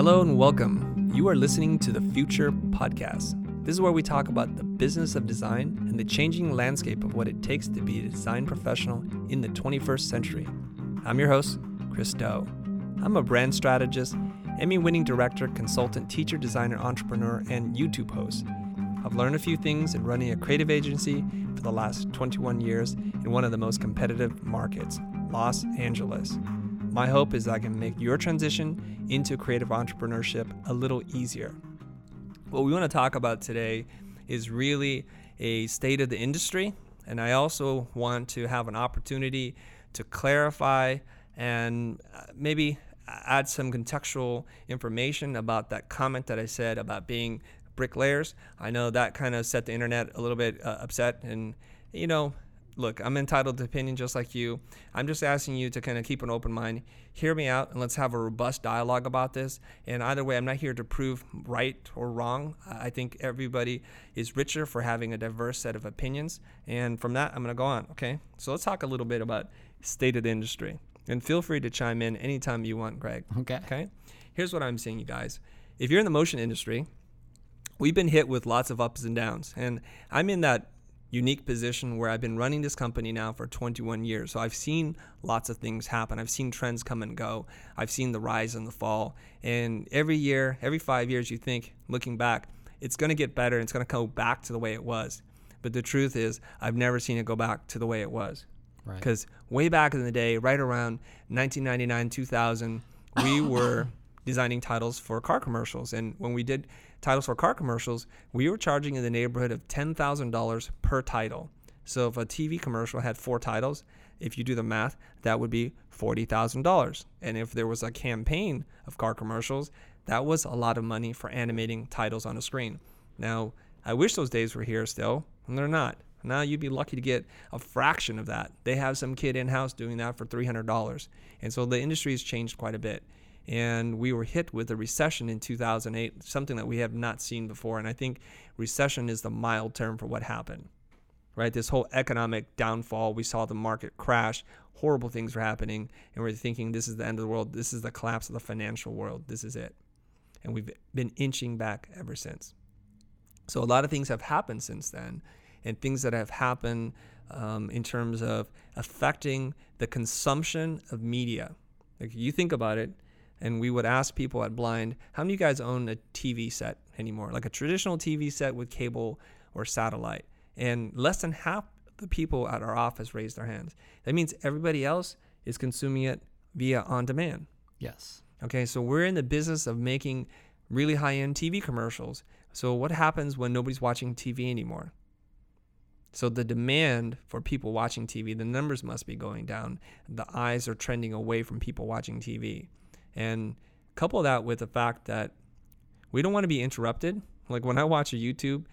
Hello and welcome. You are listening to the Futur Podcast. This is where we talk about the business of design and the changing landscape of what it takes to be a design professional in the 21st century. I'm your host, Chris Do. I'm a brand strategist, Emmy winning director, consultant, teacher, designer, entrepreneur, and YouTube host. I've learned a few things in running a creative agency for the last 21 years in one of the most competitive markets, Los Angeles. My hope is that I can make your transition into creative entrepreneurship a little easier. What we want to talk about today is really a state of the industry, and I also want to have an opportunity to clarify and uh, maybe add some contextual information about that comment that I said about being bricklayers. I know that kind of set the internet a little bit uh, upset, and you know, look, I'm entitled to opinion just like you. I'm just asking you to kind of keep an open mind, hear me out, and let's have a robust dialogue about this. And either way, I'm not here to prove right or wrong. I think everybody is richer for having a diverse set of opinions. And from that, I'm going to go on. Okay. So let's talk a little bit about state of the industry. And feel free to chime in anytime you want, Greg. Okay. Okay. Here's what I'm saying, you guys. If you're in the motion industry, we've been hit with lots of ups and downs. And I'm in that unique position where I've been running this company now for 21 years. So I've seen lots of things happen. I've seen trends come and go. I've seen the rise and the fall. And every year, every five years, you think, looking back, it's going to get better and it's going to go back to the way it was. But the truth is, I've never seen it go back to the way it was. Because right. way back in the day, right around 1999, 2000, we were designing titles for car commercials. And when we did titles for car commercials, we were charging in the neighborhood of $10,000 per title. So if a TV commercial had four titles, if you do the math, that would be $40,000. And if there was a campaign of car commercials, that was a lot of money for animating titles on a screen. Now, I wish those days were here still, and they're not. Now you'd be lucky to get a fraction of that. They have some kid in house doing that for $300. And so the industry has changed quite a bit and we were hit with a recession in 2008, something that we have not seen before. And I think recession is the mild term for what happened, right? This whole economic downfall, we saw the market crash, horrible things were happening, and we're thinking this is the end of the world, this is the collapse of the financial world, this is it. And we've been inching back ever since. So a lot of things have happened since then, and things that have happened um, in terms of affecting the consumption of media. Like you think about it, and we would ask people at Blind, how many of you guys own a TV set anymore? Like a traditional TV set with cable or satellite. And less than half the people at our office raised their hands. That means everybody else is consuming it via on demand. Yes. Okay, so we're in the business of making really high end TV commercials. So, what happens when nobody's watching TV anymore? So, the demand for people watching TV, the numbers must be going down. The eyes are trending away from people watching TV. And couple that with the fact that we don't want to be interrupted. Like when I watch a YouTube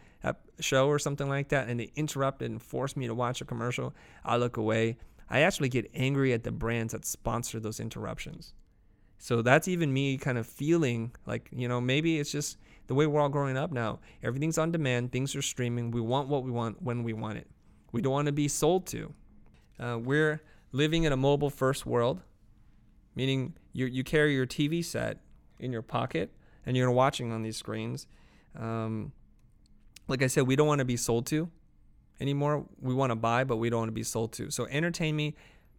show or something like that and they interrupt and force me to watch a commercial, I look away. I actually get angry at the brands that sponsor those interruptions. So that's even me kind of feeling like, you know, maybe it's just the way we're all growing up now. Everything's on demand, things are streaming. We want what we want when we want it. We don't want to be sold to. Uh, we're living in a mobile first world meaning you you carry your TV set in your pocket and you're watching on these screens. Um, like I said, we don't want to be sold to anymore. We want to buy, but we don't want to be sold to. So entertain me,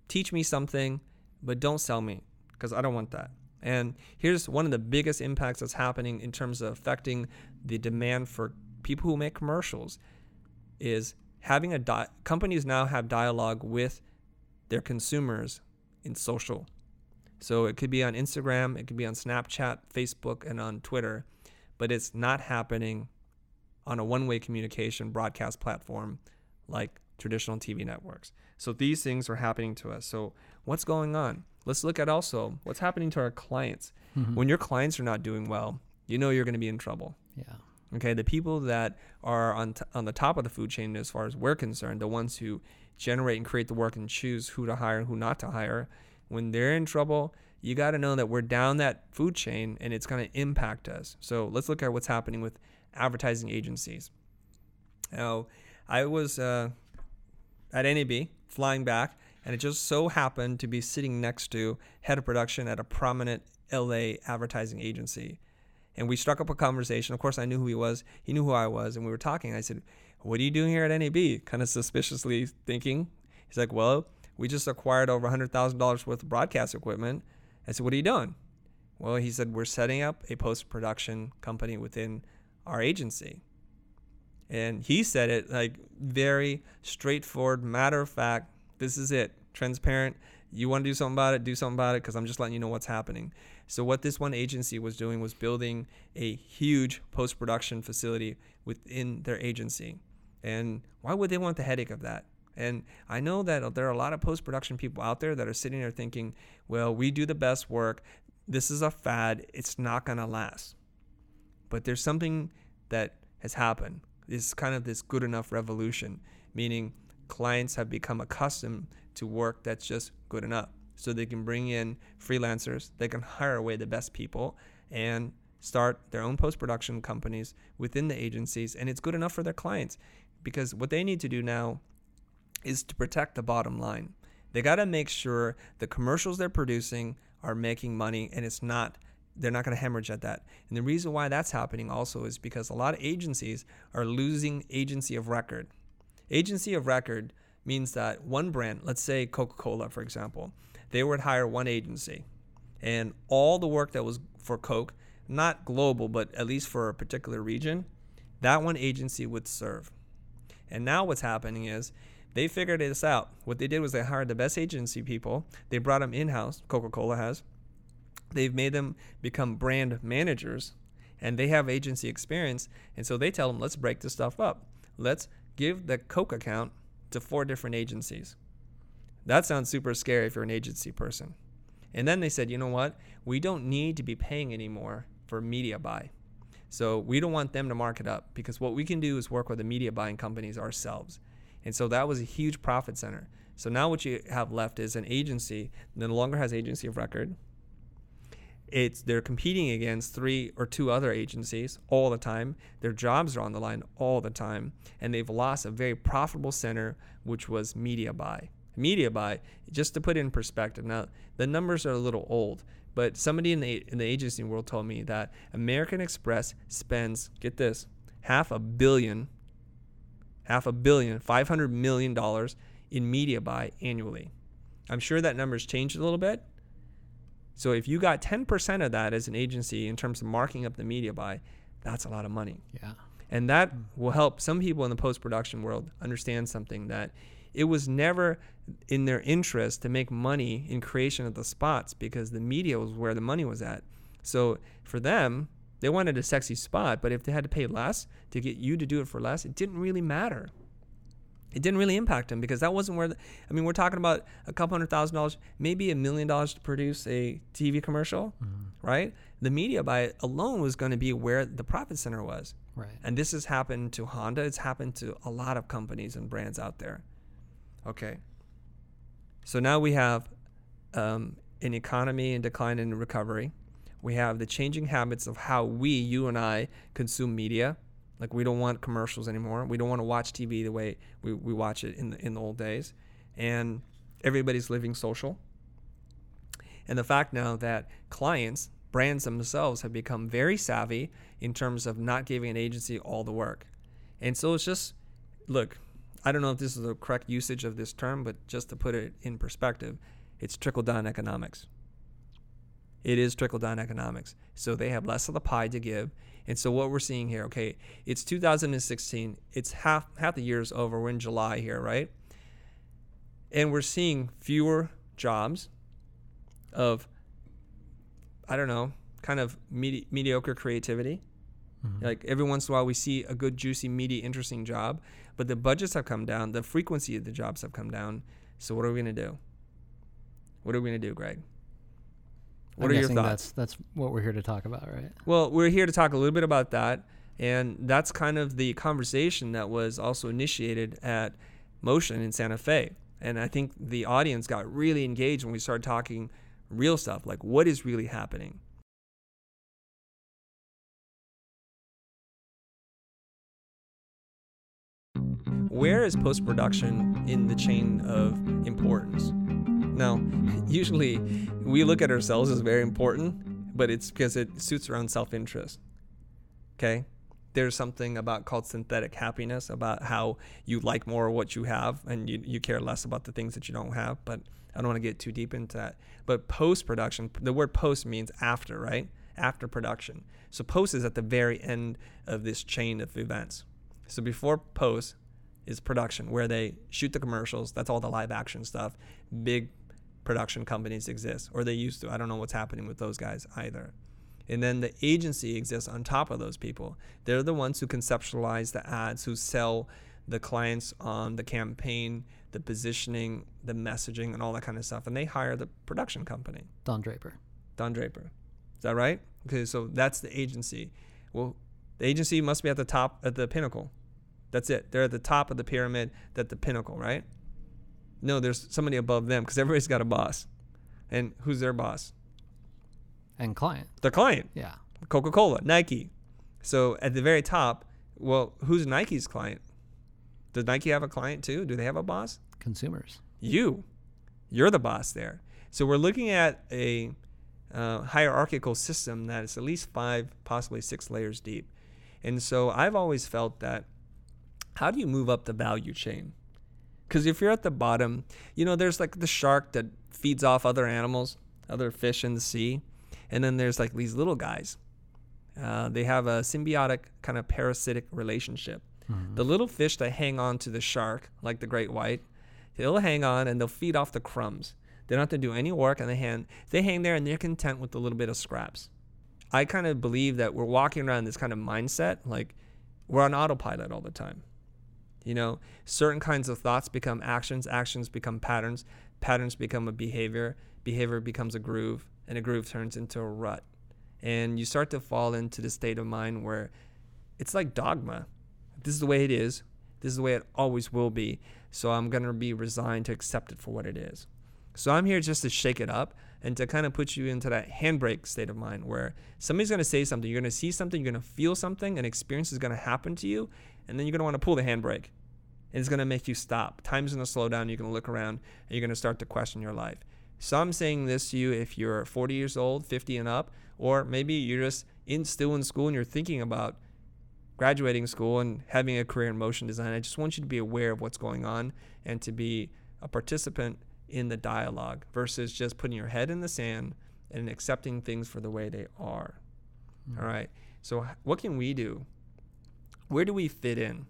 teach me something, but don't sell me because I don't want that. And here's one of the biggest impacts that's happening in terms of affecting the demand for people who make commercials is having a di- companies now have dialogue with their consumers in social so it could be on Instagram, it could be on Snapchat, Facebook, and on Twitter, but it's not happening on a one way communication broadcast platform like traditional TV networks. So these things are happening to us. So what's going on? Let's look at also what's happening to our clients. Mm-hmm. When your clients are not doing well, you know you're going to be in trouble. Yeah. Okay, the people that are on t- on the top of the food chain as far as we're concerned, the ones who generate and create the work and choose who to hire and who not to hire, when they're in trouble, you got to know that we're down that food chain and it's going to impact us. So let's look at what's happening with advertising agencies. Now, I was uh, at NAB flying back, and it just so happened to be sitting next to head of production at a prominent LA advertising agency. And we struck up a conversation. Of course, I knew who he was. He knew who I was. And we were talking. I said, What are you doing here at NAB? Kind of suspiciously thinking. He's like, Well, we just acquired over $100,000 worth of broadcast equipment. I said, What are you doing? Well, he said, We're setting up a post production company within our agency. And he said it like very straightforward, matter of fact. This is it, transparent. You want to do something about it, do something about it, because I'm just letting you know what's happening. So, what this one agency was doing was building a huge post production facility within their agency. And why would they want the headache of that? And I know that there are a lot of post production people out there that are sitting there thinking, well, we do the best work. This is a fad. It's not going to last. But there's something that has happened. It's kind of this good enough revolution, meaning clients have become accustomed to work that's just good enough. So they can bring in freelancers, they can hire away the best people and start their own post production companies within the agencies. And it's good enough for their clients because what they need to do now is to protect the bottom line. They got to make sure the commercials they're producing are making money and it's not they're not going to hemorrhage at that. And the reason why that's happening also is because a lot of agencies are losing agency of record. Agency of record means that one brand, let's say Coca Cola, for example, they would hire one agency and all the work that was for Coke, not global, but at least for a particular region, that one agency would serve. And now what's happening is they figured this out. What they did was they hired the best agency people, they brought them in house, Coca Cola has. They've made them become brand managers and they have agency experience. And so they tell them, let's break this stuff up. Let's give the Coke account to four different agencies. That sounds super scary if you're an agency person. And then they said, you know what? We don't need to be paying anymore for media buy. So we don't want them to mark it up because what we can do is work with the media buying companies ourselves. And so that was a huge profit center. So now what you have left is an agency that no longer has agency of record. It's they're competing against three or two other agencies all the time. Their jobs are on the line all the time. And they've lost a very profitable center which was media buy. Media buy just to put it in perspective now the numbers are a little old but somebody in the, in the agency world told me that american express spends get this half a billion half a billion 500 million dollars in media buy annually i'm sure that number's changed a little bit so if you got 10% of that as an agency in terms of marking up the media buy, that's a lot of money. Yeah. And that hmm. will help some people in the post production world understand something that it was never in their interest to make money in creation of the spots because the media was where the money was at. So for them, they wanted a sexy spot, but if they had to pay less to get you to do it for less, it didn't really matter it didn't really impact them because that wasn't where the, I mean, we're talking about a couple hundred thousand dollars, maybe a million dollars to produce a TV commercial, mm-hmm. right? The media buy alone was going to be where the profit center was. Right. And this has happened to Honda. It's happened to a lot of companies and brands out there. Okay. So now we have um, an economy in decline and recovery. We have the changing habits of how we, you and I, consume media like we don't want commercials anymore. We don't want to watch TV the way we, we watch it in the in the old days. And everybody's living social. And the fact now that clients, brands themselves have become very savvy in terms of not giving an agency all the work. And so it's just look, I don't know if this is the correct usage of this term, but just to put it in perspective, it's trickle down economics. It is trickle down economics. So they have less of the pie to give and so what we're seeing here, okay, it's 2016. It's half half the year is over. We're in July here, right? And we're seeing fewer jobs of I don't know, kind of medi- mediocre creativity. Mm-hmm. Like every once in a while, we see a good, juicy, meaty, interesting job, but the budgets have come down. The frequency of the jobs have come down. So what are we gonna do? What are we gonna do, Greg? What I'm are your thoughts? That's that's what we're here to talk about, right? Well, we're here to talk a little bit about that, and that's kind of the conversation that was also initiated at Motion in Santa Fe. And I think the audience got really engaged when we started talking real stuff, like what is really happening. Where is post production in the chain of importance? Now, usually we look at ourselves as very important, but it's because it suits our own self interest. Okay? There's something about called synthetic happiness, about how you like more what you have and you, you care less about the things that you don't have. But I don't want to get too deep into that. But post production, the word post means after, right? After production. So post is at the very end of this chain of events. So before post is production, where they shoot the commercials. That's all the live action stuff. Big production companies exist, or they used to. I don't know what's happening with those guys either. And then the agency exists on top of those people. They're the ones who conceptualize the ads, who sell the clients on the campaign, the positioning, the messaging, and all that kind of stuff. And they hire the production company. Don Draper. Don Draper. Is that right? Okay, so that's the agency. Well, the agency must be at the top, at the pinnacle. That's it. They're at the top of the pyramid, at the pinnacle, right? No, there's somebody above them because everybody's got a boss. And who's their boss? And client. Their client. Yeah. Coca Cola, Nike. So at the very top, well, who's Nike's client? Does Nike have a client too? Do they have a boss? Consumers. You. You're the boss there. So we're looking at a uh, hierarchical system that is at least five, possibly six layers deep. And so I've always felt that how do you move up the value chain? Because if you're at the bottom, you know, there's like the shark that feeds off other animals, other fish in the sea. And then there's like these little guys. Uh, they have a symbiotic kind of parasitic relationship. Mm-hmm. The little fish that hang on to the shark, like the great white, they'll hang on and they'll feed off the crumbs. They don't have to do any work and they hang, they hang there and they're content with a little bit of scraps. I kind of believe that we're walking around this kind of mindset, like we're on autopilot all the time. You know, certain kinds of thoughts become actions, actions become patterns, patterns become a behavior, behavior becomes a groove, and a groove turns into a rut. And you start to fall into the state of mind where it's like dogma. This is the way it is. This is the way it always will be. So I'm going to be resigned to accept it for what it is. So I'm here just to shake it up and to kind of put you into that handbrake state of mind where somebody's going to say something, you're going to see something, you're going to feel something, an experience is going to happen to you, and then you're going to want to pull the handbrake. It's going to make you stop. Time's going to slow down. You're going to look around and you're going to start to question your life. So I'm saying this to you if you're 40 years old, 50 and up, or maybe you're just in still in school and you're thinking about graduating school and having a career in motion design. I just want you to be aware of what's going on and to be a participant in the dialogue versus just putting your head in the sand and accepting things for the way they are. Mm-hmm. All right. So what can we do? Where do we fit in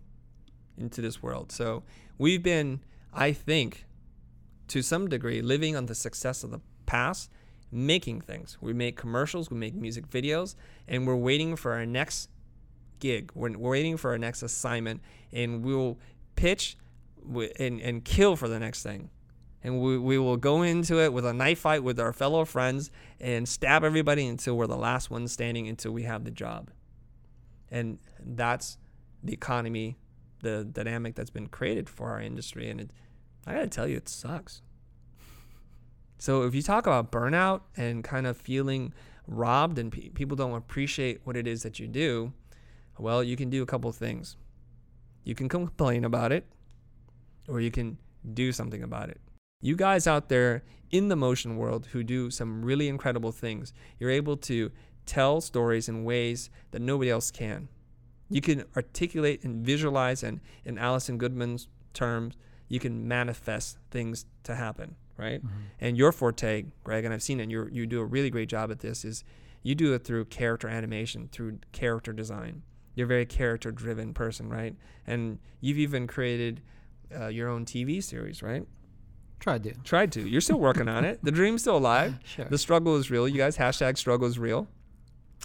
into this world? So we've been, I think, to some degree, living on the success of the past, making things. We make commercials, we make music videos, and we're waiting for our next gig. We're, waiting for our next assignment, and we'll pitch and, and kill for the next thing. And we, we will go into it with a knife fight with our fellow friends and stab everybody until we're the last one standing until we have the job. And that's the economy, the dynamic that's been created for our industry. And it, I got to tell you, it sucks. So if you talk about burnout and kind of feeling robbed and pe- people don't appreciate what it is that you do, well, you can do a couple things. You can complain about it, or you can do something about it. You guys out there in the motion world who do some really incredible things, you're able to tell stories in ways that nobody else can. You can articulate and visualize, and in Alison Goodman's terms, you can manifest things to happen, right? Mm-hmm. And your forte, Greg, and I've seen it, you you do a really great job at this, is you do it through character animation, through character design. You're a very character driven person, right? And you've even created uh, your own TV series, right? Tried to. Tried to. You're still working on it. The dream's still alive. Sure. The struggle is real. You guys, hashtag struggle is real.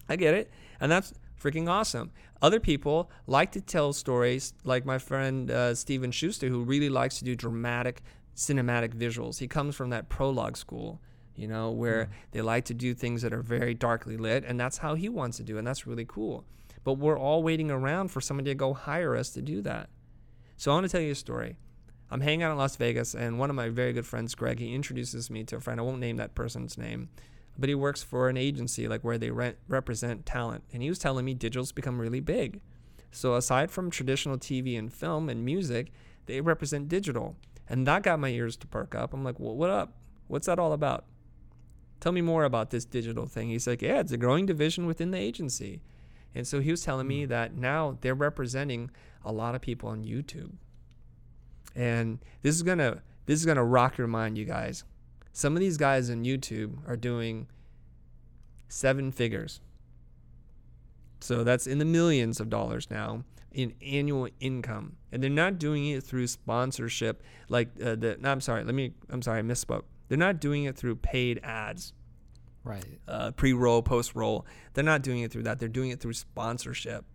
I get it. And that's freaking awesome. Other people like to tell stories, like my friend uh, Steven Schuster, who really likes to do dramatic, cinematic visuals. He comes from that prologue school, you know, where mm. they like to do things that are very darkly lit, and that's how he wants to do, it, and that's really cool. But we're all waiting around for somebody to go hire us to do that. So I want to tell you a story. I'm hanging out in Las Vegas, and one of my very good friends, Greg, he introduces me to a friend. I won't name that person's name but he works for an agency like where they re- represent talent. And he was telling me digital's become really big. So aside from traditional TV and film and music, they represent digital. And that got my ears to perk up. I'm like, well, what up? What's that all about? tell me more about this digital thing. He's like, yeah, it's a growing division within the agency. And so he was telling me hmm. that now they're representing a lot of people on YouTube. And this is gonna this is gonna rock your mind, you guys. Some of these guys on YouTube are doing seven figures. So that's in the millions of dollars now in annual income, and they're not doing it through sponsorship. Like uh, the, no, I'm sorry. Let me. I'm sorry. I misspoke. They're not doing it through paid ads. Right. Uh, pre-roll, post-roll. They're not doing it through that. They're doing it through sponsorship.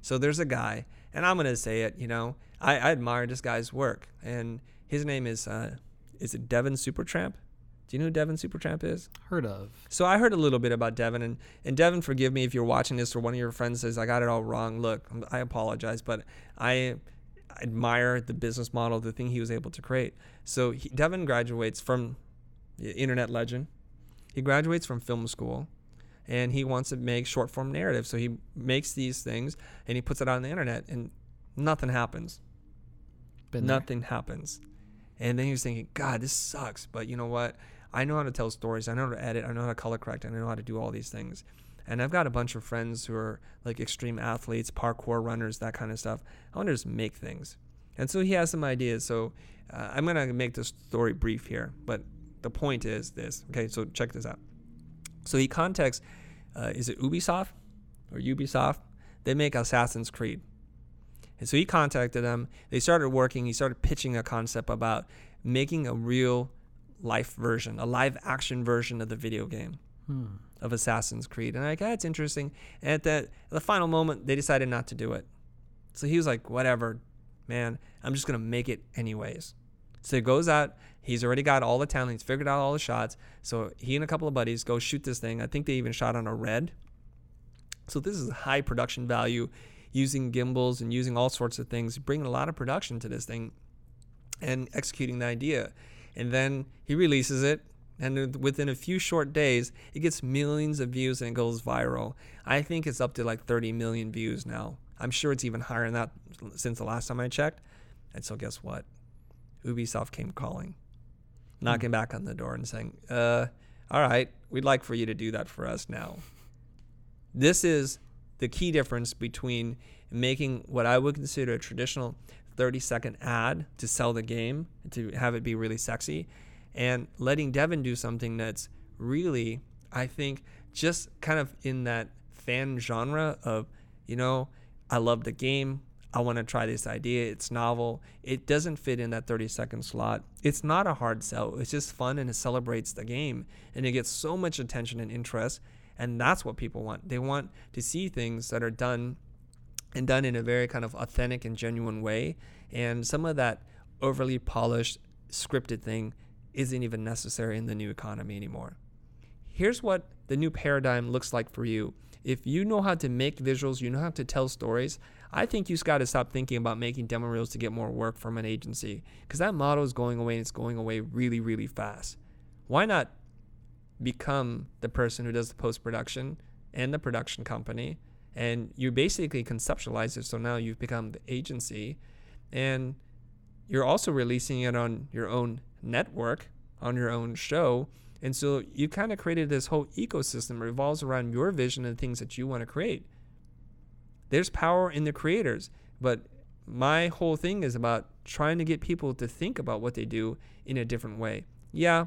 So there's a guy, and I'm gonna say it. You know, I, I admire this guy's work, and his name is uh, is it Devin Supertramp? Do you know who Devin Supertramp is? Heard of. So I heard a little bit about Devin, and, and Devin, forgive me if you're watching this or one of your friends says I got it all wrong. Look, I apologize, but I admire the business model, the thing he was able to create. So he, Devin graduates from internet legend. He graduates from film school, and he wants to make short form narrative. So he makes these things and he puts it on the internet, and nothing happens. Been nothing there. happens. And then he was thinking, God, this sucks. But you know what? I know how to tell stories. I know how to edit. I know how to color correct. I know how to do all these things. And I've got a bunch of friends who are like extreme athletes, parkour runners, that kind of stuff. I want to just make things. And so he has some ideas. So uh, I'm going to make this story brief here. But the point is this. Okay, so check this out. So he contacts, uh, is it Ubisoft or Ubisoft? They make Assassin's Creed. And so he contacted them. They started working. He started pitching a concept about making a real life version, a live action version of the video game hmm. of Assassin's Creed. And I'm like, that's interesting. And at the, the final moment, they decided not to do it. So he was like, whatever, man, I'm just going to make it anyways. So he goes out. He's already got all the talent. He's figured out all the shots. So he and a couple of buddies go shoot this thing. I think they even shot on a red. So this is high production value using gimbals and using all sorts of things, bringing a lot of production to this thing and executing the idea and then he releases it and within a few short days it gets millions of views and it goes viral. I think it's up to like 30 million views now. I'm sure it's even higher than that since the last time i checked. And so guess what? Ubisoft came calling knocking back on the door and saying uh, all right we'd like for you to do that for us now. This is the key difference between making what i would consider a traditional 30 second ad to sell the game, to have it be really sexy, and letting Devin do something that's really, I think, just kind of in that fan genre of, you know, I love the game. I want to try this idea. It's novel. It doesn't fit in that 30 second slot. It's not a hard sell. It's just fun and it celebrates the game. And it gets so much attention and interest. And that's what people want. They want to see things that are done and done in a very kind of authentic and genuine way. And some of that overly polished, scripted thing isn't even necessary in the new economy anymore. Here's what the new paradigm looks like for you. If you know how to make visuals, you know how to tell stories, I think you just got to stop thinking about making demo reels to get more work from an agency because that model is going away and it's going away really, really fast. Why not become the person who does the post production and the production company and you basically conceptualize it so now you've become the agency and you're also releasing it on your own network on your own show and so you kind of created this whole ecosystem revolves around your vision and things that you want to create. There's power in the creators but my whole thing is about trying to get people to think about what they do in a different way. Yeah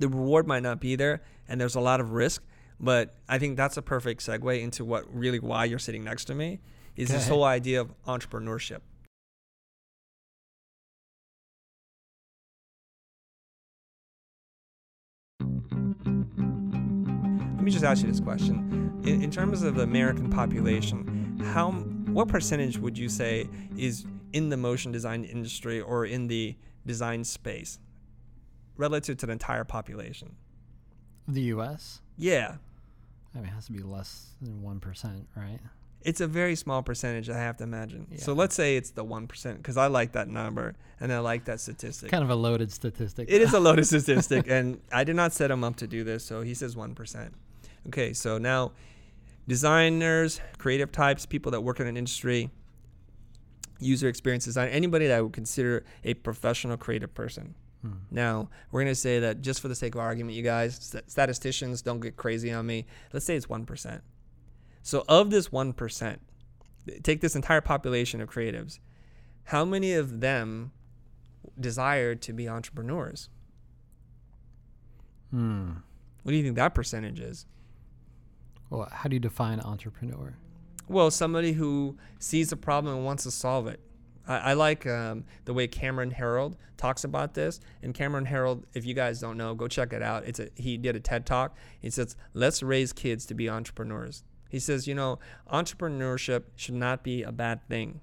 the reward might not be there and there's a lot of risk but I think that's a perfect segue into what really why you're sitting next to me is this whole idea of entrepreneurship. Let me just ask you this question. In, in terms of the American population, how what percentage would you say is in the motion design industry or in the design space relative to the entire population? The US? Yeah. I mean, it has to be less than 1%, right? It's a very small percentage, I have to imagine. Yeah. So let's say it's the 1%, because I like that number and I like that statistic. Kind of a loaded statistic. It is a loaded statistic, and I did not set him up to do this, so he says 1%. Okay, so now designers, creative types, people that work in an industry, user experience design, anybody that I would consider a professional creative person. Hmm. Now, we're going to say that just for the sake of argument, you guys, statisticians don't get crazy on me. Let's say it's 1%. So, of this 1%, take this entire population of creatives, how many of them desire to be entrepreneurs? Hmm. What do you think that percentage is? Well, how do you define entrepreneur? Well, somebody who sees a problem and wants to solve it. I, I like um, the way Cameron Herold talks about this. And Cameron Herold, if you guys don't know, go check it out. It's a, he did a TED talk. He says, "Let's raise kids to be entrepreneurs." He says, you know, entrepreneurship should not be a bad thing.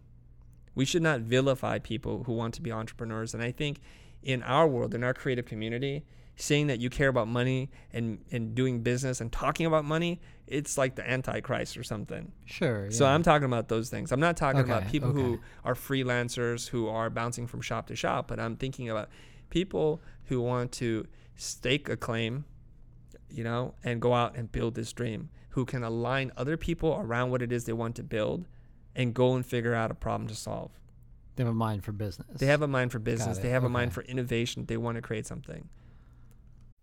We should not vilify people who want to be entrepreneurs. And I think in our world, in our creative community, saying that you care about money and, and doing business and talking about money, it's like the antichrist or something. Sure. So I'm talking about those things. I'm not talking okay, about people okay. who are freelancers who are bouncing from shop to shop, but I'm thinking about people who want to stake a claim, you know, and go out and build this dream, who can align other people around what it is they want to build and go and figure out a problem to solve. They have a mind for business. They have a mind for business. They have okay. a mind for innovation. They want to create something.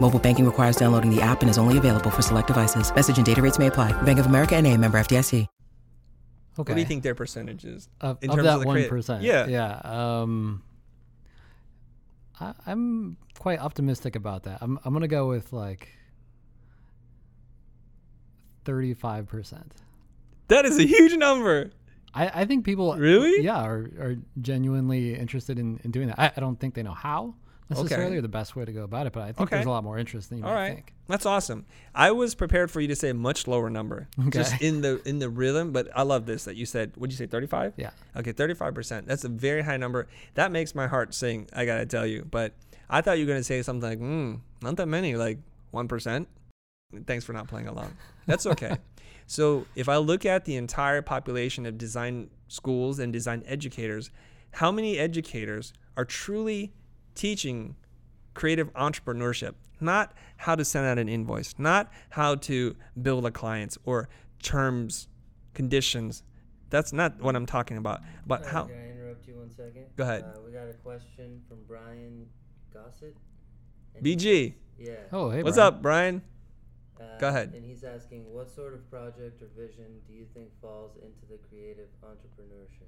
Mobile banking requires downloading the app and is only available for select devices. Message and data rates may apply. Bank of America and a member FDIC. Okay. What do you think their percentage is of, in of terms that one percent? Yeah, yeah. Um, I, am quite optimistic about that. I'm I'm gonna go with like thirty five percent. That is a huge number. I, I think people really, yeah, are, are genuinely interested in, in doing that. I, I don't think they know how necessarily okay. the best way to go about it, but I think okay. there's a lot more interest than you All right. think. That's awesome. I was prepared for you to say a much lower number, okay. just in the in the rhythm. But I love this that you said. Would you say 35? Yeah. Okay, 35 percent. That's a very high number. That makes my heart sing. I gotta tell you. But I thought you were gonna say something like, hmm, not that many, like one percent. Thanks for not playing along. That's okay. so if I look at the entire population of design schools and design educators, how many educators are truly teaching creative entrepreneurship, not how to send out an invoice, not how to build a client or terms, conditions. That's not what I'm talking about. But Sorry, how? Can I interrupt you one second? Go ahead. Uh, we got a question from Brian Gossett. BG. Yeah. Oh, hey. What's Brian. up, Brian? Uh, Go ahead. And he's asking, what sort of project or vision do you think falls into the creative entrepreneurship?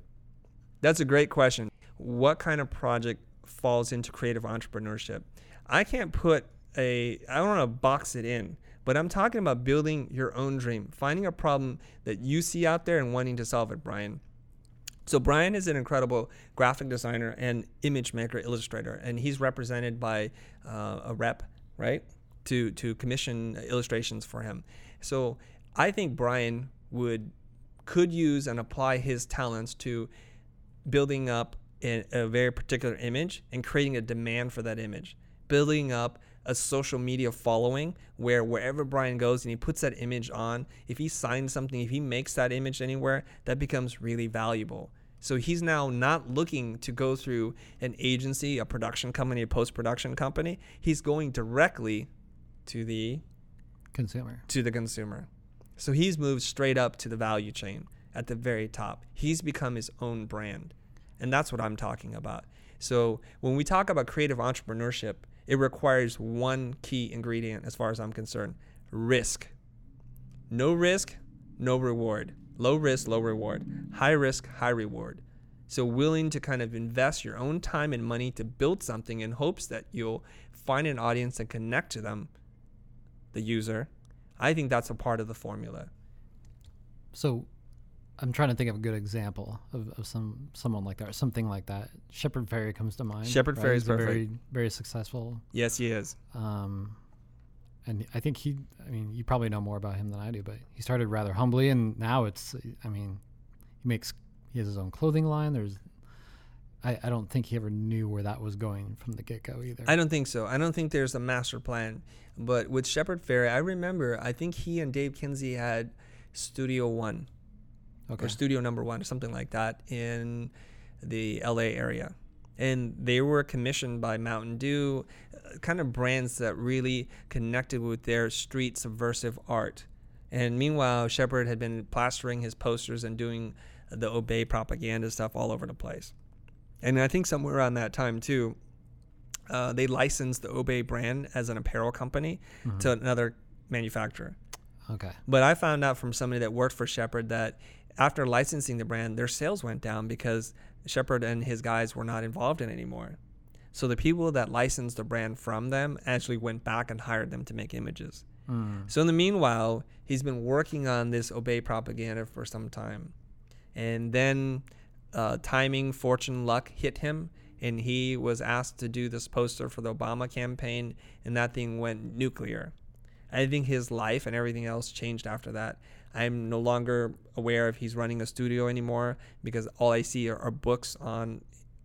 That's a great question. What kind of project falls into creative entrepreneurship. I can't put a, I don't want to box it in, but I'm talking about building your own dream, finding a problem that you see out there and wanting to solve it, Brian. So Brian is an incredible graphic designer and image maker, illustrator, and he's represented by uh, a rep, right, to to commission illustrations for him. So I think Brian would could use and apply his talents to building up in a very particular image and creating a demand for that image, building up a social media following where wherever Brian goes and he puts that image on, if he signs something, if he makes that image anywhere, that becomes really valuable. So he's now not looking to go through an agency, a production company, a post production company. He's going directly to the consumer. To the consumer. So he's moved straight up to the value chain at the very top. He's become his own brand. And that's what I'm talking about. So when we talk about creative entrepreneurship, it requires one key ingredient as far as I'm concerned risk. No risk, no reward. Low risk, low reward. High risk, high reward. So willing to kind of invest your own time and money to build something in hopes that you'll find an audience and connect to them, the user. I think that's a part of the formula. So I'm trying to think of a good example of, of some someone like that, or something like that. Shepard Fairey comes to mind. Shepard right? Fairey is. Very very successful. Yes, he is. Um, and I think he. I mean, you probably know more about him than I do, but he started rather humbly, and now it's. I mean, he makes he has his own clothing line. There's I, I don't think he ever knew where that was going from the get go either. I don't think so. I don't think there's a master plan. But with Shepard Fairey, I remember I think he and Dave Kinsey had Studio One okay. or Studio Number One or something like that in the LA area. And they were commissioned by Mountain Dew, uh, kind of brands that really connected with their street subversive art. And meanwhile, Shepard had been plastering his posters and doing the Obey propaganda stuff all over the place. And I think somewhere around that time, too, uh, they licensed the Obey brand as an apparel company to another manufacturer. Okay. But I found out from somebody that worked for Shepard that after licensing the brand, their sales went down because Shepard and his guys were not involved in it anymore. So the people that licensed the brand from them actually went back and hired them to make images. Mm. So in the meanwhile, he's been working on this Obey propaganda for some time. And then uh, timing, fortune, luck hit him, and he was asked to do this poster for the Obama campaign, and that thing went nuclear. I think his life and everything else changed after that. I'm no longer aware if he's running a studio anymore because all I see are, are books on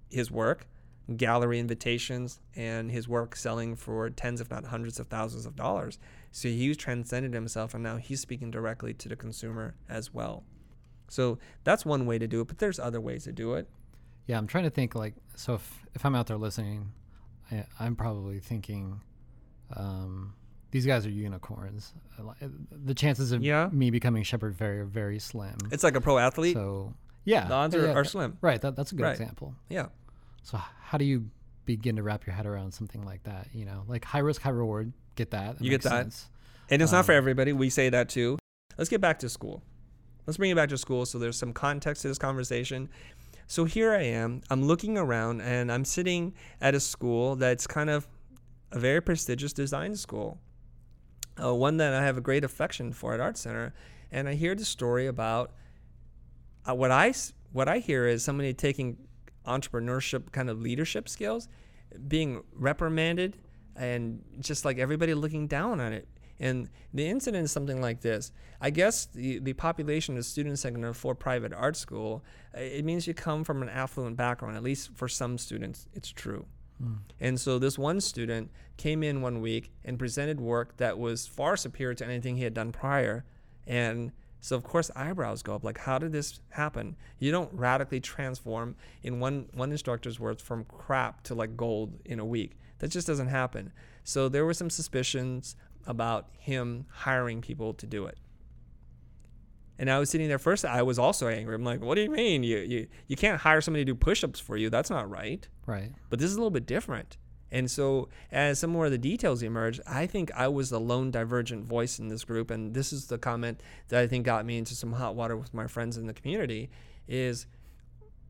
his work, gallery invitations, and his work selling for tens, if not hundreds of thousands of dollars. So he's transcended himself, and now he's speaking directly to the consumer as well. So that's one way to do it, but there's other ways to do it. Yeah, I'm trying to think like so if if I'm out there listening, I, I'm probably thinking, um, these guys are unicorns. The chances of Yeah. me becoming Shepard Fairey are very slim. It's like a pro athlete. So yeah, the odds are, yeah, are slim. right. That, that's a good Right. example. Yeah. So how do you begin to wrap your head around something like that? You know, like high risk, high reward. Get that? You get that. sense. And it's not for Um, everybody. We say that too. Let's get back to school. Let's bring it back to school so there's some context to this conversation. So here I am. I'm looking around and I'm sitting at a school that's kind of a very prestigious design school, uh, one that I have a great affection for at Art Center. And I hear the story about uh, what I what I hear is somebody taking entrepreneurship kind of leadership skills, being reprimanded, and just like everybody looking down on it. And the incident is something like this. I guess the, the population of students that can afford private art school, uh, it means you come from an affluent background. At least for some students, it's true. And so this one student came in one week and presented work that was far superior to anything he had done prior. And so of course eyebrows go up. Like, how did this happen? You don't radically transform in one one instructor's words from crap to like gold in a week. That just doesn't happen. So there were some suspicions about him hiring people to do it. And I was sitting there first. I was also angry. I'm like, "What do you mean? You you you can't hire somebody to do push-ups for you? That's not right." Right. but this is a little bit different. And so, as some more of the details emerged, I think I was the lone divergent voice in this group. And this is the comment that I think got me into some hot water with my friends in the community is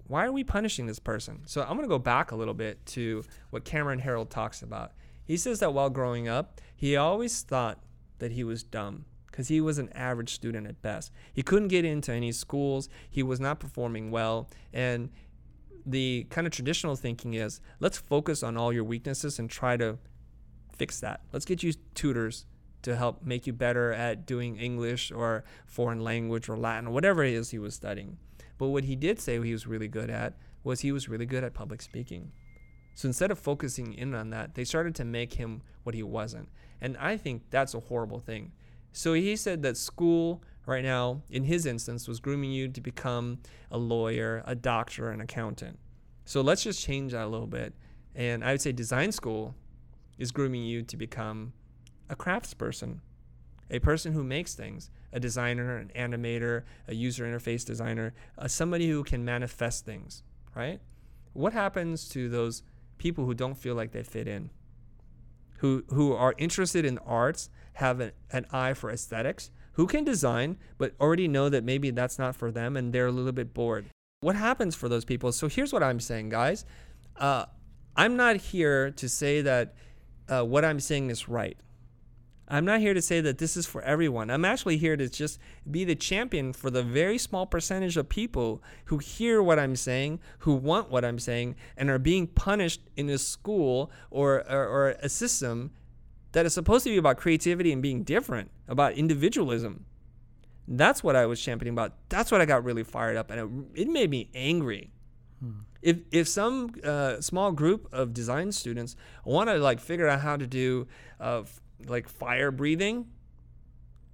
why are we punishing this person? So, I'm going to go back a little bit to what Cameron Herold talks about. He says that while growing up, he always thought that he was dumb because he was an average student at best. He couldn't get into any schools, he was not performing well. And the kind of traditional thinking is let's focus on all your weaknesses and try to fix that. Let's get you tutors to help make you better at doing English or foreign language or Latin or whatever it is he was studying. But what he did say he was really good at was he was really good at public speaking. So instead of focusing in on that, they started to make him what he wasn't. And I think that's a horrible thing. So he said that school right now, in his instance, was grooming you to become a lawyer, a doctor, an accountant. So let's just change that a little bit. And I would say design school is grooming you to become a craftsperson, a person who makes things, a designer, an animator, a user interface designer, uh, somebody who can manifest things, right? What happens to those people who don't feel like they fit in? Who, who are interested in arts, have an, an eye for aesthetics, who can design, but already know that maybe that's not for them and they're a little bit bored. What happens for those people? So here's what I'm saying, guys. Uh, I'm not here to say that uh, what I'm saying is right. I'm not here to say that this is for everyone. I'm actually here to just be the champion for the very small percentage of people who hear what I'm saying, who want what I'm saying, and are being punished in a school or, or, or a system that is supposed to be about creativity and being different, about individualism. That's what I was championing about. That's what I got really fired up, and it, it made me angry. If if some uh, small group of design students want to like figure out how to do uh, f- like fire breathing,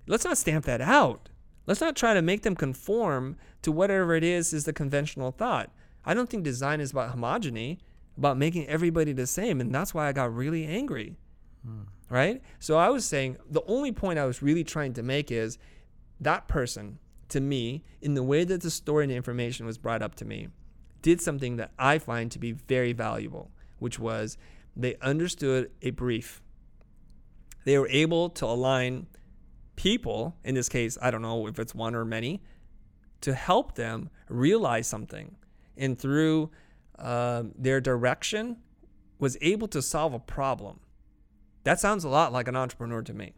let's not stamp that out. Let's not try to make them conform to whatever it is is the conventional thought. I don't think design is about homogeny, about making everybody the same, and that's why I got really angry. Right? So I was saying the only point I was really trying to make is that person to me in the way that the story and information was brought up to me did something that I find to be very valuable, which was they understood a brief. They were able to align people, in this case, I don't know if it's one or many, to help them realize something. And through um, their direction, was able to solve a problem. That sounds a lot like an entrepreneur to me.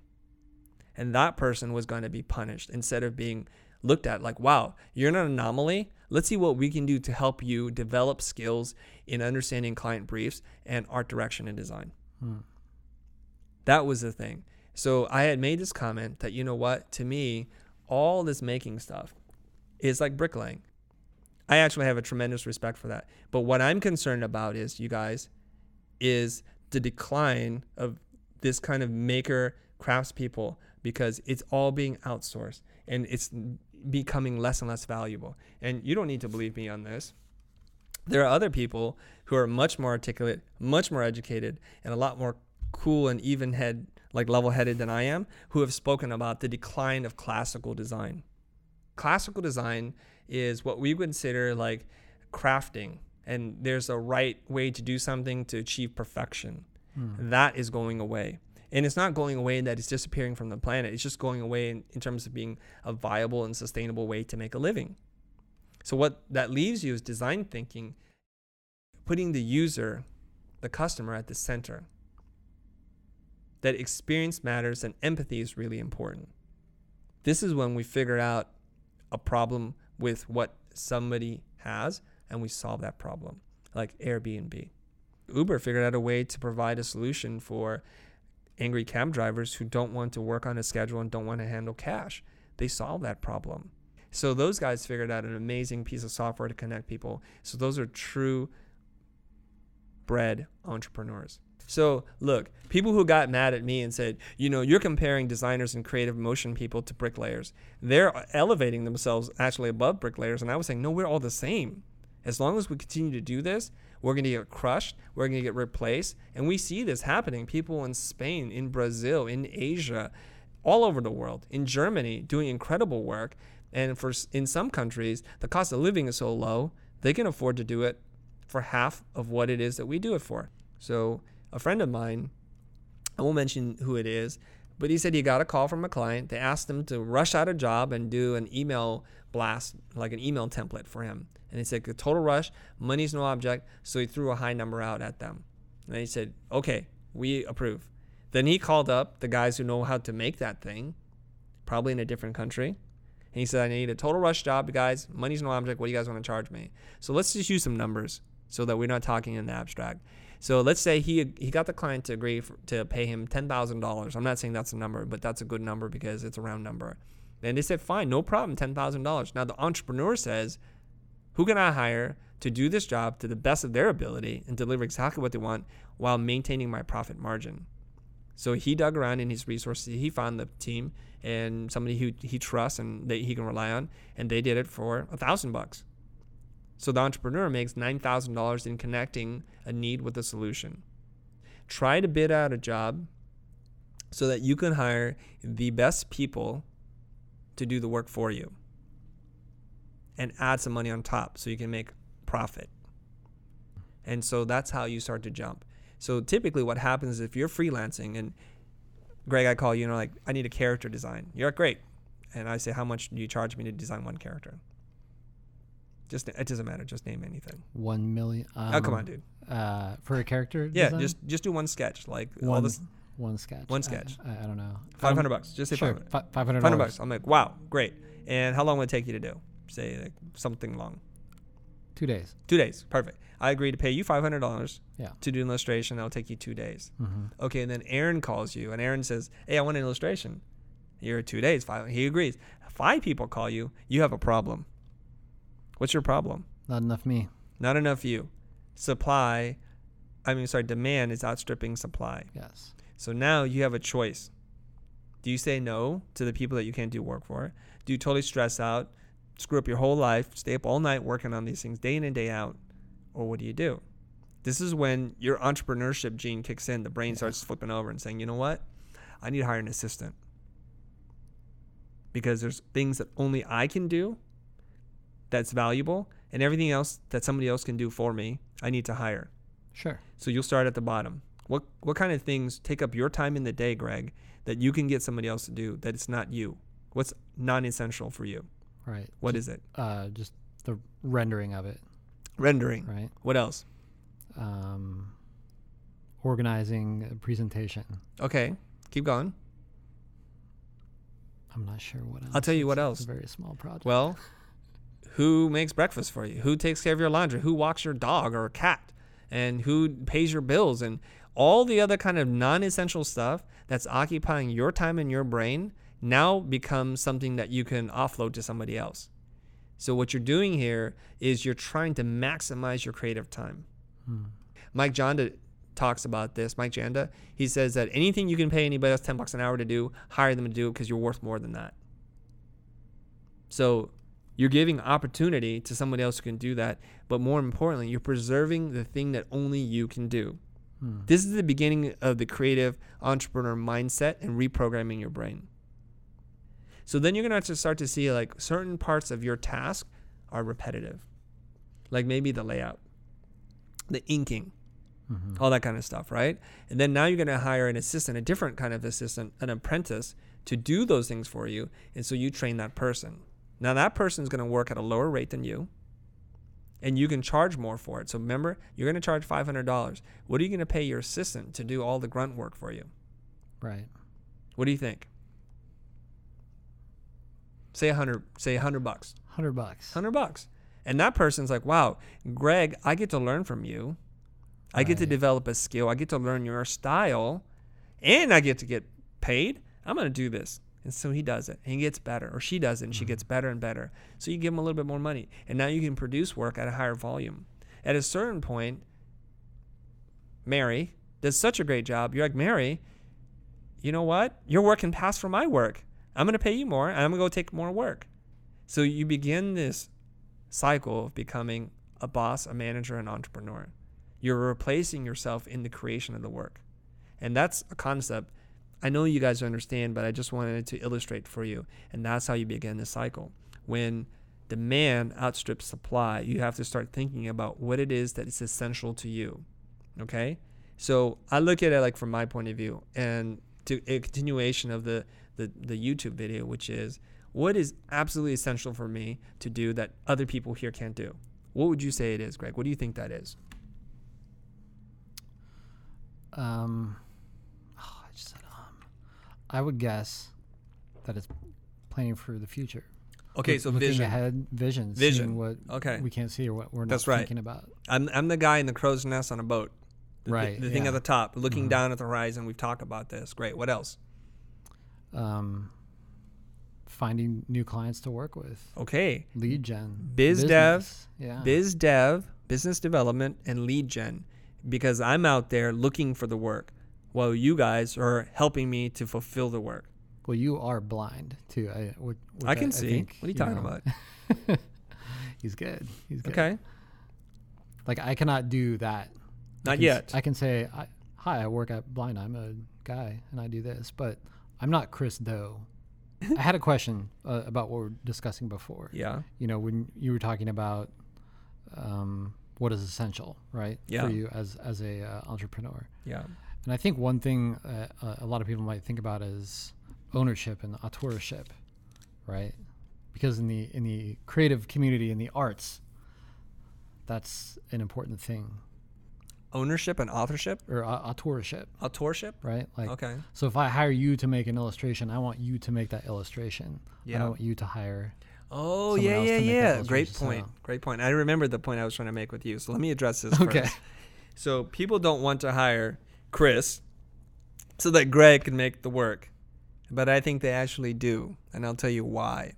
And that person was going to be punished instead of being looked at like, wow, you're an anomaly. Let's see what we can do to help you develop skills in understanding client briefs and art direction and design. Hmm. That was the thing. So I had made this comment that, you know what, to me, all this making stuff is like bricklaying. I actually have a tremendous respect for that. But what I'm concerned about is, you guys, is the decline of this kind of maker craftspeople because it's all being outsourced and it's becoming less and less valuable. And you don't need to believe me on this. There are other people who are much more articulate, much more educated, and a lot more cool and even head, like level headed than I am, who have spoken about the decline of classical design. Classical design is what we consider like crafting, and there's a right way to do something to achieve perfection. Hmm. That is going away. And it's not going away that it's disappearing from the planet. It's just going away in, in terms of being a viable and sustainable way to make a living. So, what that leaves you is design thinking, putting the user, the customer at the center. That experience matters and empathy is really important. This is when we figure out a problem with what somebody has and we solve that problem, like Airbnb. Uber figured out a way to provide a solution for angry cab drivers who don't want to work on a schedule and don't want to handle cash. They solved that problem. So those guys figured out an amazing piece of software to connect people. So those are true bred entrepreneurs. So look, people who got mad at me and said, you know, you're comparing designers and creative motion people to bricklayers. They're elevating themselves actually above bricklayers. And I was saying, no, we're all the same. As long as we continue to do this, we're going to get crushed. We're going to get replaced. And we see this happening. People in Spain, in Brazil, in Asia, all over the world, in Germany, doing incredible work. And for in some countries, the cost of living is so low, they can afford to do it for half of what it is that we do it for. So a friend of mine, I won't mention who it is, but he said he got a call from a client. They asked him to rush out a job and do an email blast, like an email template for him. And he said, the total rush, money's no object. So he threw a high number out at them. And he said, okay, we approve. Then he called up the guys who know how to make that thing, probably in a different country. And he said, I need a total rush job, guys. Money's no object. What do you guys want to charge me? So let's just use some numbers so that we're not talking in the abstract. So let's say he he got the client to agree for, to pay him ten thousand dollars. I'm not saying that's a number, but that's a good number because it's a round number. And they said, fine, no problem, ten thousand dollars. Now the entrepreneur says, who can I hire to do this job to the best of their ability and deliver exactly what they want while maintaining my profit margin? So he dug around in his resources. He found the team and somebody who he trusts and that he can rely on, and they did it for a thousand bucks. So the entrepreneur makes nine thousand dollars in connecting a need with a solution. Try to bid out a job so that you can hire the best people to do the work for you and add some money on top so you can make profit. And so that's how you start to jump. So typically what happens is if you're freelancing and Greg, I call you, you know, like I need a character design. You're like, great. And I say, how much do you charge me to design one character? Just it doesn't matter. Just name anything. One million. Um, oh come on, dude. Uh, for a character. Yeah, design? just just do one sketch, like all this one sketch. one I- sketch. I, I don't know. five hundred bucks. Just say Sure. five hundred. Fi- Five hundred. Five hundred bucks. I'm like, wow, great. And how long would it take you to do? Say like something long. Two days. Two days. Perfect. I agree to pay you five hundred dollars Yeah. to do an illustration. That'll take you two days. hmm Okay, and then Aaron calls you, and Aaron says, "Hey, I want an illustration." You're two days. Five. He agrees. Five people call you. You have a problem. What's your problem? Not enough me. not enough you. Supply, I mean, sorry, demand is outstripping supply. Yes. So now you have a choice. Do you say no to the people that you can't do work for? Do you totally stress out, screw up your whole life, stay up all night working on these things day in and day out? Or what do you do? This is when your entrepreneurship gene kicks in. The brain starts flipping over and saying, you know what? I need to hire an assistant. Because there's things that only I can do that's valuable, and everything else that somebody else can do for me, I need to hire. Sure. So you'll start at the bottom. What what kind of things take up your time in the day, Greg, that you can get somebody else to do that it's not you? What's non-essential for you? Right. What Ju- is it? Uh, just the rendering of it. Rendering. Right. What else? Um, organizing a presentation. Okay, keep going. I'm not sure what else. I'll tell you what else. It's a very small project. Well, who makes breakfast for you? Who takes care of your laundry? Who walks your dog or cat? And who pays your bills? And all the other kind of non-essential stuff that's occupying your time and your brain now becomes something that you can offload to somebody else. So what you're doing here is you're trying to maximize your creative time. Hmm. Mike Janda talks about this. Mike Janda, he says that anything you can pay anybody else 10 bucks an hour to do, hire them to do it because you're worth more than that. So you're giving opportunity to somebody else who can do that, but more importantly, you're preserving the thing that only you can do. Hmm. This is the beginning of the creative entrepreneur mindset and reprogramming your brain. So then you're going to have to start to see like certain parts of your task are repetitive. Like maybe the layout, the inking, Mhm. all that kind of stuff, right? And then now you're going to hire an assistant, a different kind of assistant, an apprentice to do those things for you. And so you train that person. Now that person is going to work at a lower rate than you and you can charge more for it. So remember, you're going to charge $500. What are you going to pay your assistant to do all the grunt work for you? Right. What do you think? Say a hundred. Say a hundred bucks. Hundred bucks. Hundred bucks. And that person's like, "Wow, Greg, I get to learn from you. I get to develop a skill. I get to learn your style, and I get to get paid. I'm gonna do this." And so he does it, and he gets better, or she does it, and she gets mm-hmm. better and better. So you give him a little bit more money, and now you can produce work at a higher volume. At a certain point, Mary does such a great job. You're like, Mary, you know what? Your work can pass for my work. I'm going to pay you more and I'm going to go take more work. So you begin this cycle of becoming a boss, a manager, an entrepreneur. You're replacing yourself in the creation of the work. And that's a concept I know you guys understand, but I just wanted to illustrate for you. And that's how you begin the cycle. When demand outstrips supply, you have to start thinking about what it is that is essential to you. Okay? So I look at it like from my point of view and to a continuation of the, the, the YouTube video, which is what is absolutely essential for me to do that other people here can't do? What would you say it is, Greg? What do you think that is? Um, oh, I just said um. I would guess that it's planning for the future. Okay, Look- so looking vision. ahead, vision, Vision. what Okay. we can't see or what we're not That's right. thinking about. I'm, I'm the guy in the crow's nest on a boat. The, the- Right, The, thing yeah. at the top, looking Mhm. down at the horizon. We've talked about this. Great. What else? Um, finding new clients to work with, Okay. lead gen, Biz dev, yeah, Biz dev, business development, and lead gen. Because I'm out there looking for the work while you guys are helping me to fulfill the work. Well, you are blind too. I, which, which I can see. think, What are you talking know, he's good. He's good. Okay. Like I cannot do that. I Not can yet. I can say, I, "Hi, I work at Blind. I'm a guy, and I do this," but I'm not Chris Do. I had a question uh, about what we're discussing before. Yeah. You know, when you were talking about um, what is essential, right, Yeah. for you as as a uh, entrepreneur. Yeah. And I think one thing uh, a lot of people might think about is ownership and authorship, right? Because in the in the creative community in the arts, that's an important thing, Ownership and authorship, or uh, authorship, authorship. right? Like, Okay. so if I hire you to make an illustration, I want you to make that illustration. I Yeah. don't want you to hire. Oh yeah, yeah, yeah. Great so- point. Great point. I remember the point I was trying to make with you. So let me address this Okay. first. So people don't want to hire Chris so that Greg can make the work. But I think they actually do, and I'll tell you why.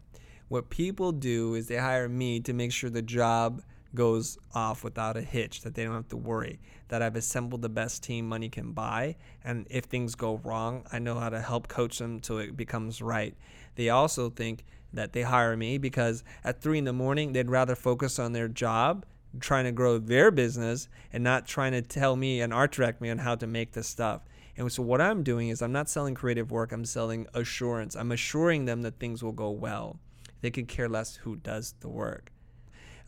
What people do is they hire me to make sure the job goes off without a hitch, that they don't have to worry, that I've assembled the best team money can buy. And if things go wrong, I know how to help coach them till it becomes right. They also think that they hire me because at three in the morning, they'd rather focus on their job, trying to grow their business, and not trying to tell me and art direct me on how to make this stuff. And so what I'm doing is I'm not selling creative work, I'm selling assurance. I'm assuring them that things will go well. They could care less who does the work.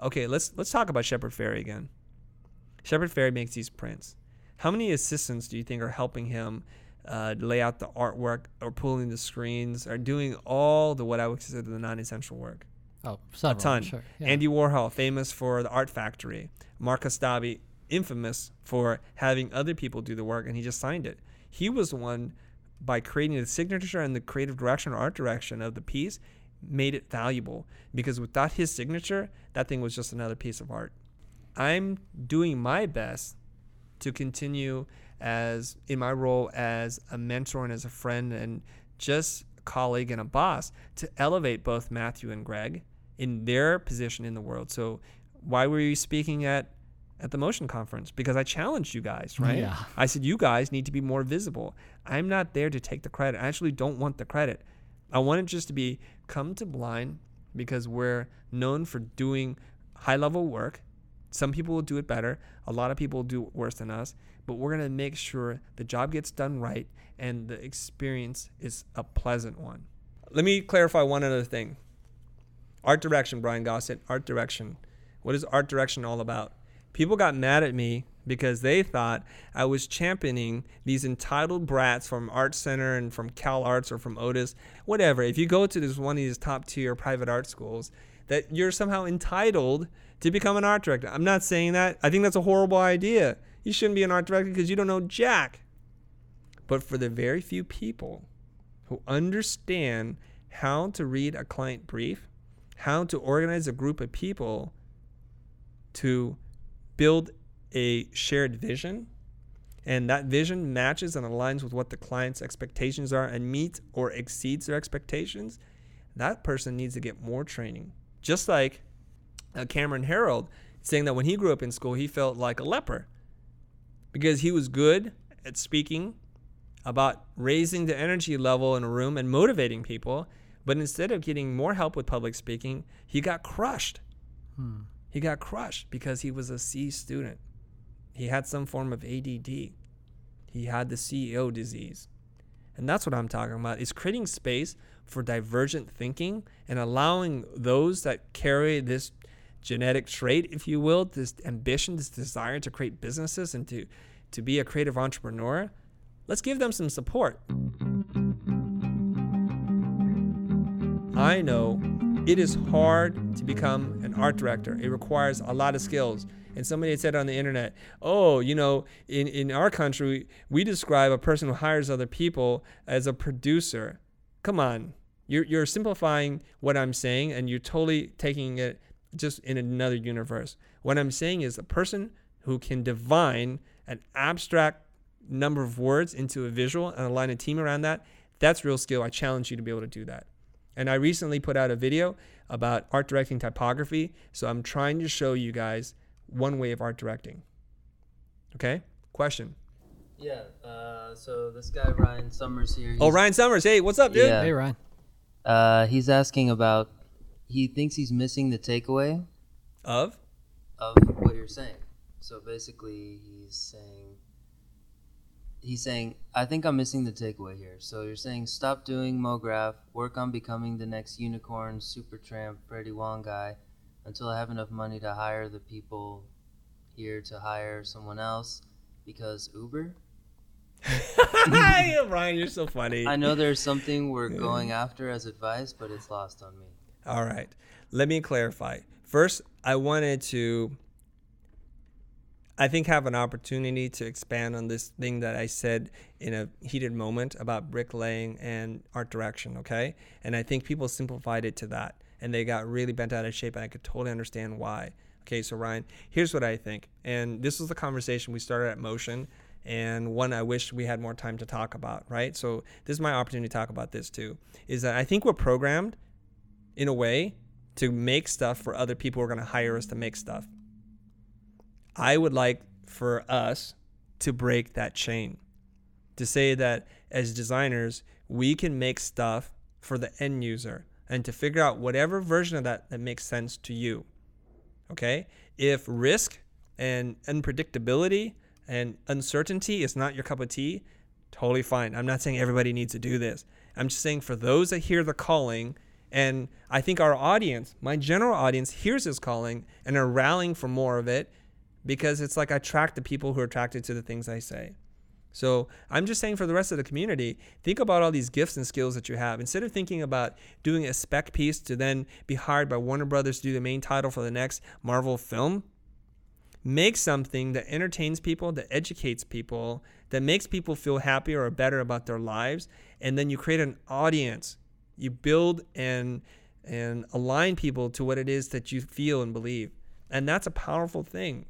Okay, let's let's talk about Shepard Fairey again. Shepard Fairey makes these prints. How many assistants do you think are helping him uh, lay out the artwork or pulling the screens or doing all the what I would consider the non-essential work? Oh, several, a ton. Sure. Yeah. Andy Warhol, famous for the Art Factory. Mark Kostabi, infamous for having other people do the work, and he just signed it. He was the one by creating the signature and the creative direction or art direction of the piece made it valuable because without his signature, that thing was just another piece of art. I'm doing my best to continue as in my role as a mentor and as a friend and just colleague and a boss to elevate both Matthew and Greg in their position in the world. So why were you speaking at at the motion conference because I challenged you guys, right? Yeah. I said you guys need to be more visible. I'm not there to take the credit. I actually don't want the credit. I want it just to be come to Blind because we're known for doing high level work. Some people will do it better. A lot of people will do worse than us, but we're going to make sure the job gets done right and the experience is a pleasant one. Let me clarify one other thing. Art direction, Brian Gossett, art direction. What is art direction all about? People got mad at me because they thought I was championing these entitled brats from Art Center and from Cal Arts or from Otis, whatever. If you go to this one of these top tier private art schools, that you're somehow entitled to become an art director. I'm not saying that. I think that's a horrible idea. You shouldn't be an art director because you don't know jack. But for the very few people who understand how to read a client brief, how to organize a group of people to build a shared vision and that vision matches and aligns with what the client's expectations are and meets or exceeds their expectations, that person needs to get more training. Just like uh, Cameron Herold saying that when he grew up in school, he felt like a leper because he was good at speaking about raising the energy level in a room and motivating people. But instead of getting more help with public speaking, he got crushed. Hmm. He got crushed because he was a C student. He had some form of ADD. He had the CEO disease. And that's what I'm talking about is creating space for divergent thinking and allowing those that carry this genetic trait, if you will, this ambition, this desire to create businesses and to, to be a creative entrepreneur, let's give them some support. I know it is hard to become an art director. It requires a lot of skills. And somebody had said on the internet, oh, you know, in, in our country, we describe a person who hires other people as a producer. Come on. You're, you're simplifying what I'm saying and you're totally taking it just in another universe. What I'm saying is a person who can divine an abstract number of words into a visual and align a team around that, that's real skill. I challenge you to be able to do that. And I recently put out a video about art directing typography. So I'm trying to show you guys one way of art directing. Okay? Question. Yeah. Uh, so this guy Ryan Summers here. Oh, Ryan Summers. Hey, what's up, dude? Yeah. Hey, Ryan. Uh, he's asking about. He thinks he's missing the takeaway Of? of what you're saying. So basically, he's saying. He's saying, I think I'm missing the takeaway here. So you're saying stop doing MoGraph, work on becoming the next unicorn, super tramp, Freddie Wong guy, until I have enough money to hire the people here to hire someone else because Uber. Ryan, you're so funny. I know there's something we're going after as advice, but it's lost on me. All right. Let me clarify. First, I wanted to, I think, have an opportunity to expand on this thing that I said in a heated moment about bricklaying and art direction, okay? And I think people simplified it to that and they got really bent out of shape, and I could totally understand why. Okay, so Ryan, here's what I think. And this was the conversation we started at Motion and one I wish we had more time to talk about, right? So this is my opportunity to talk about this too. Is that I think we're programmed in a way to make stuff for other people who are going to hire us to make stuff. I would like for us to break that chain, to say that as designers, we can make stuff for the end user and to figure out whatever version of that that makes sense to you. Okay? If risk and unpredictability and uncertainty is not your cup of tea, totally fine. I'm not saying everybody needs to do this. I'm just saying for those that hear the calling, and I think our audience, my general audience, hears this calling and are rallying for more of it because it's like I attract the people who are attracted to the things I say. So I'm just saying for the rest of the community, think about all these gifts and skills that you have. Instead of thinking about doing a spec piece to then be hired by Warner Brothers to do the main title for the next Marvel film, make something that entertains people, that educates people, that makes people feel happier or better about their lives, and then you create an audience. You build and and align people to what it is that you feel and believe. And that's a powerful thing.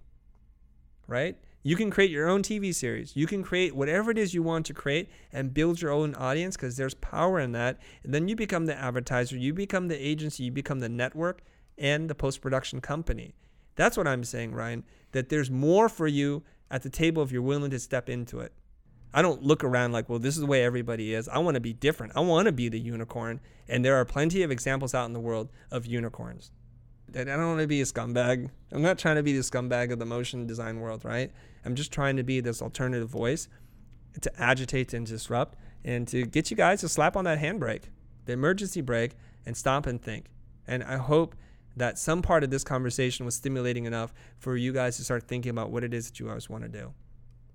Right? You can create your own TV series. You can create whatever it is you want to create and build your own audience because there's power in that. And then you become the advertiser, you become the agency, you become the network and the post production company. That's what I'm saying, Ryan, that there's more for you at the table if you're willing to step into it. I don't look around like, well, this is the way everybody is. I want to be different. I want to be the unicorn. And there are plenty of examples out in the world of unicorns. I don't want to be a scumbag. I'm not trying to be the scumbag of the motion design world, right? I'm just trying to be this alternative voice to agitate and disrupt and to get you guys to slap on that handbrake, the emergency brake, and stop and think. And I hope that some part of this conversation was stimulating enough for you guys to start thinking about what it is that you guys want to do.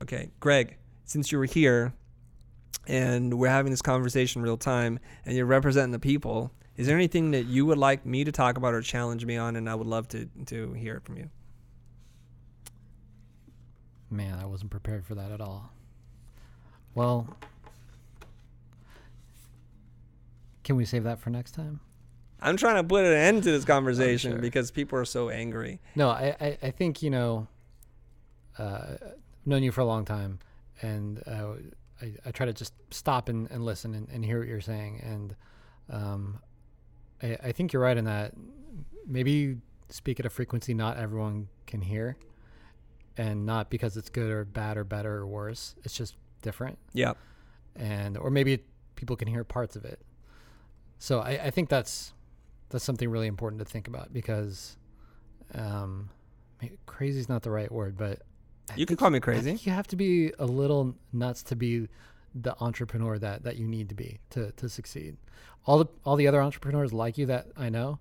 Okay, Greg, since you were here and we're having this conversation real time and you're representing the people, is there anything that you would like me to talk about or challenge me on? And I would love to, to hear it from you. Man, I wasn't prepared for that at all. Well, can we save that for next time? I'm trying to put an end to this conversation sure. because people are so angry. No, I, I, I think, you know, uh, I've known you for a long time, and uh, I, I try to just stop and, and listen and, and hear what you're saying. And um, I, I think you're right in that maybe you speak at a frequency not everyone can hear, and not because it's good or bad or better or worse. It's just different. Yeah. And or maybe people can hear parts of it. So I, I think that's that's something really important to think about because um, crazy is not the right word, but I you can call me crazy. you have to be a little nuts to be the entrepreneur that, that you need to be to, to succeed. All the all the other entrepreneurs like you that I know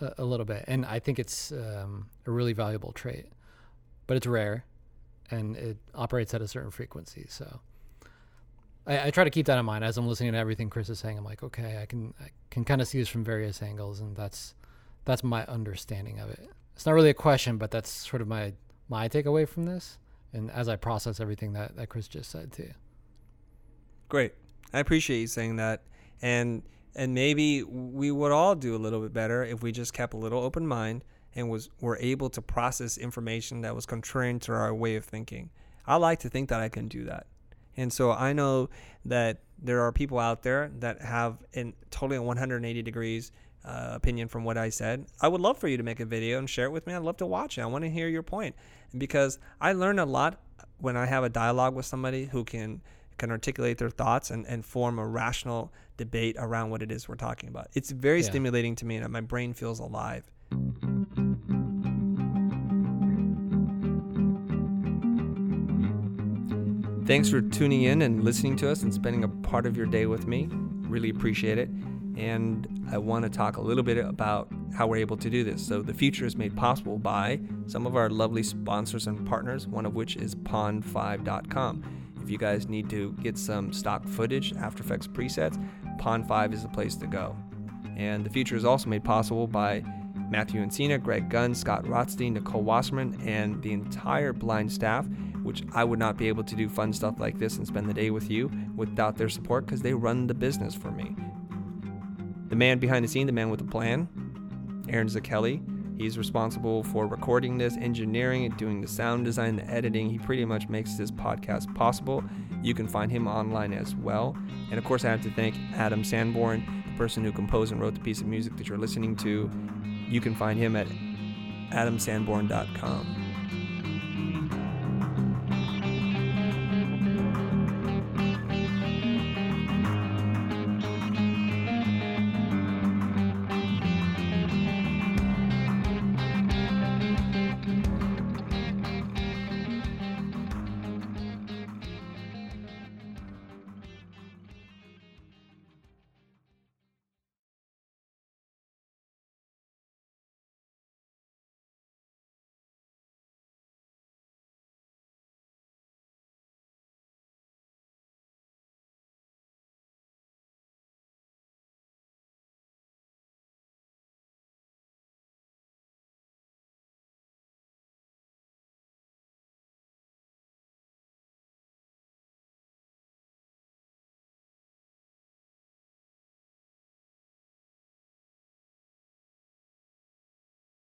a, a little bit, and I think it's um, a really valuable trait, but it's rare, and it operates at a certain frequency. So I, I, try to keep that in mind as I'm listening to everything Chris is saying. I'm like, okay, I can I can kind of see this from various angles, and that's that's my understanding of it. It's not really a question, but that's sort of my my takeaway from this, and as I process everything that that Chris just said too. Great, I appreciate you saying that, and and maybe we would all do a little bit better if we just kept a little open mind and was were able to process information that was contrary to our way of thinking. I like to think that I can do that. And so I know that there are people out there that have in totally 180 degrees uh, opinion from what I said. I would love for you to make a video and share it with me. I'd love to watch it. I want to hear your point because I learn a lot when I have a dialogue with somebody who can can articulate their thoughts and, and form a rational debate around what it is we're talking about. It's very yeah. stimulating to me and my brain feels alive. Thanks for tuning in and listening to us and spending a part of your day with me. Really appreciate it. And I want to talk a little bit about how we're able to do this. So, the Futur is made possible by some of our lovely sponsors and partners, one of which is pond5.com. If you guys need to get some stock footage, After Effects presets, Pond5 is the place to go. And the Futur is also made possible by Matthew Encina, Greg Gunn, Scott Rothstein, Nicole Wasserman, and the entire Blind staff which I would not be able to do fun stuff like this and spend the day with you without their support because they run the business for me. The man behind the scene, the man with the plan, Aaron Zakelli, he's responsible for recording this, engineering it, doing the sound design, the editing. He pretty much makes this podcast possible. You can find him online as well. And of course, I have to thank Adam Sanborn, the person who composed and wrote the piece of music that you're listening to. You can find him at adamsanborn.com.